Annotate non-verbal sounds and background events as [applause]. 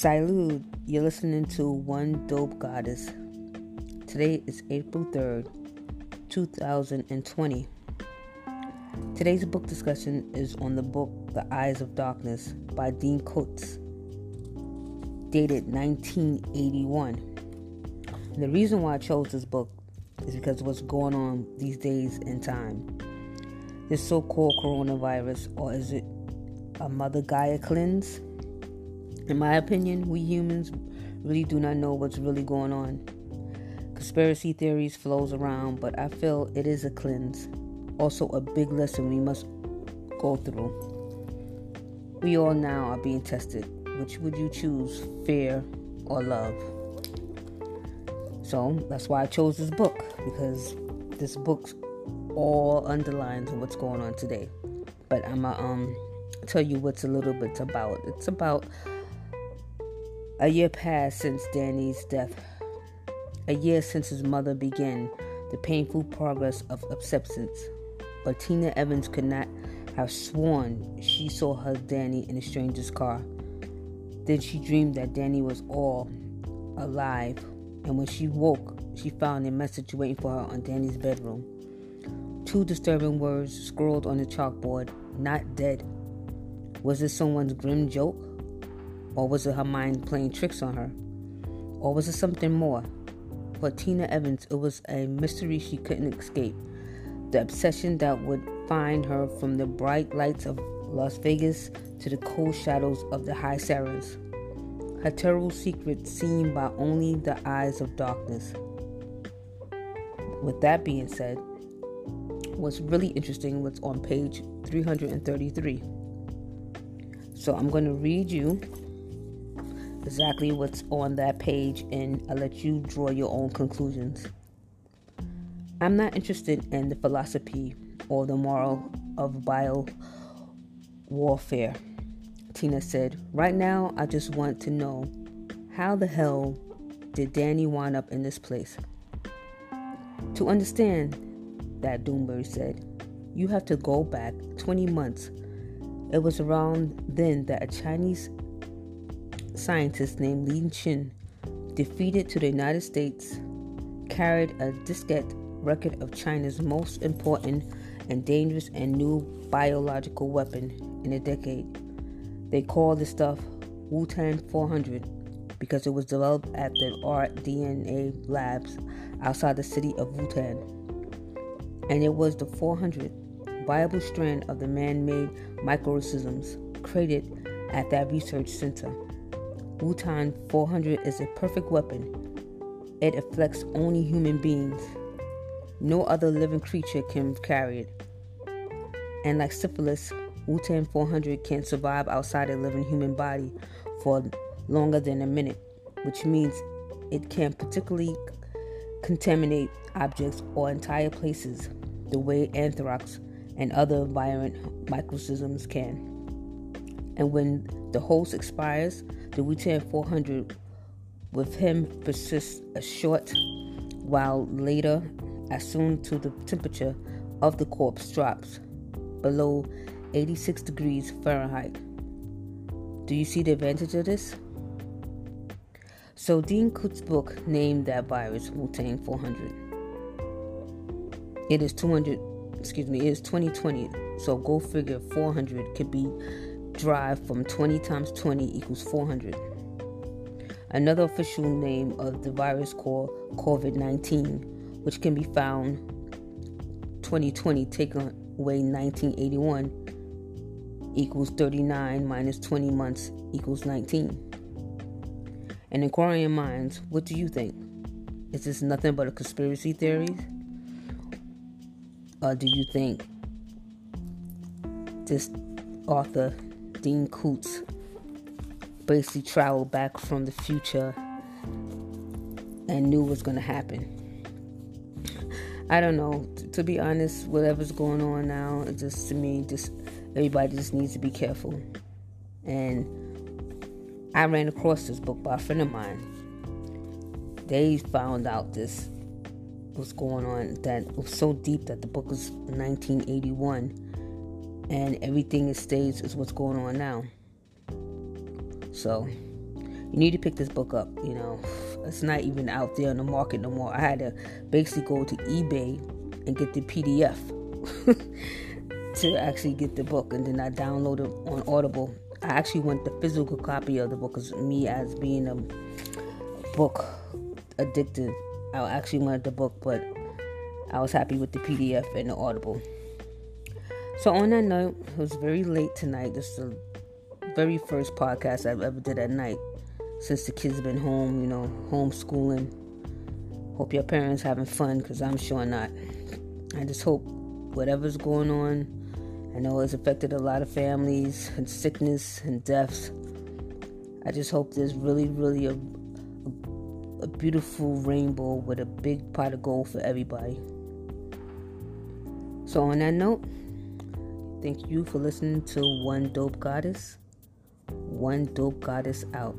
Salud, you're listening to One Dope Goddess. Today is April 3rd, 2020. Today's book discussion is on the book The Eyes of Darkness by Dean Koontz, dated 1981. And the reason why I chose this book is because what's going on these days in time. This so called coronavirus, or is it a Mother Gaia cleanse? In my opinion, we humans really do not know what's really going on. Conspiracy theories flows around, but I feel it is a cleanse. Also a big lesson we must go through. We all now are being tested. Which would you choose, fear or love? So that's why I chose this book because this book all underlines what's going on today. But I'm gonna um, tell you what's a little bit about. It's about a year passed since Danny's death. A year since his mother began the painful progress of acceptance. But Tina Evans could not have sworn she saw her Danny in a stranger's car. Then she dreamed that Danny was all alive, and when she woke, she found a message waiting for her on Danny's bedroom. Two disturbing words scrawled on the chalkboard not dead. Was this someone's grim joke? Or was it her mind playing tricks on her? Or was it something more? For Tina Evans, it was a mystery she couldn't escape. The obsession that would find her from the bright lights of Las Vegas to the cold shadows of the high Sierras. Her terrible secret seen by only the eyes of darkness. With that being said, what's really interesting was on page 333. So I'm going to read you exactly what's on that page and I'll let you draw your own conclusions. I'm not interested in the philosophy or the moral of bio warfare, Tina said. Right now, I just want to know how the hell did Danny wind up in this place? To understand that, Doomberry said, you have to go back 20 months. It was around then that a Chinese scientist named Lin Chin, defeated to the United States, carried a diskette record of China's most important and dangerous and new biological weapon in a decade. They call the stuff Wuhan 400 because it was developed at the R&DNA labs outside the city of Wuhan. And it was the 400th viable strand of the man-made microorganisms created at that research center. Wuhan 400 is a perfect weapon. It afflicts only human beings. No other living creature can carry it. And like syphilis, Wuhan 400 can survive outside a living human body for longer than a minute, which means it can particularly contaminate objects or entire places the way anthrax and other violent microorganisms can. And when the host expires, the Wuhan 400 with him persists a uh, short while later, as soon to the temperature of the corpse drops below 86 degrees Fahrenheit. Do you see the advantage of this? So Dean Koontz's book named that virus Wuhan 400. It is 200, excuse me, it is 2020. So go figure 400 could be drive from 20 times 20 equals 400. Another official name of the virus called COVID 19, which can be found 2020 taken away 1981 equals 39 minus 20 months equals 19. And inquiring minds, what do you think? Is this nothing but a conspiracy theory? Or do you think this author Dean Koontz basically traveled back from the future and knew what's going to happen. I don't know. To be honest, whatever's going on now, it just to me, just everybody just needs to be careful. And I ran across this book by a friend of mine. They found out this was going on that was so deep that the book was 1981 and everything stays is what's going on now. So, you need to pick this book up. You know, it's not even out there on the market no more. I had to basically go to eBay and get the PDF [laughs] to actually get the book, and then I downloaded it on Audible. I actually want the physical copy of the book because me, as being a book addicted, I actually wanted the book, but I was happy with the PDF and the Audible. So on that note, it was very late tonight. This is the very first podcast I've ever did at night since the kids have been home, you know, homeschooling. Hope your parents having fun because I'm sure not. I just hope whatever's going on, I know it's affected a lot of families and sickness and deaths. I just hope there's really, really a, a, a beautiful rainbow with a big pot of gold for everybody. So, on that note, thank you for listening to One Dope Goddess. One Dope Goddess out.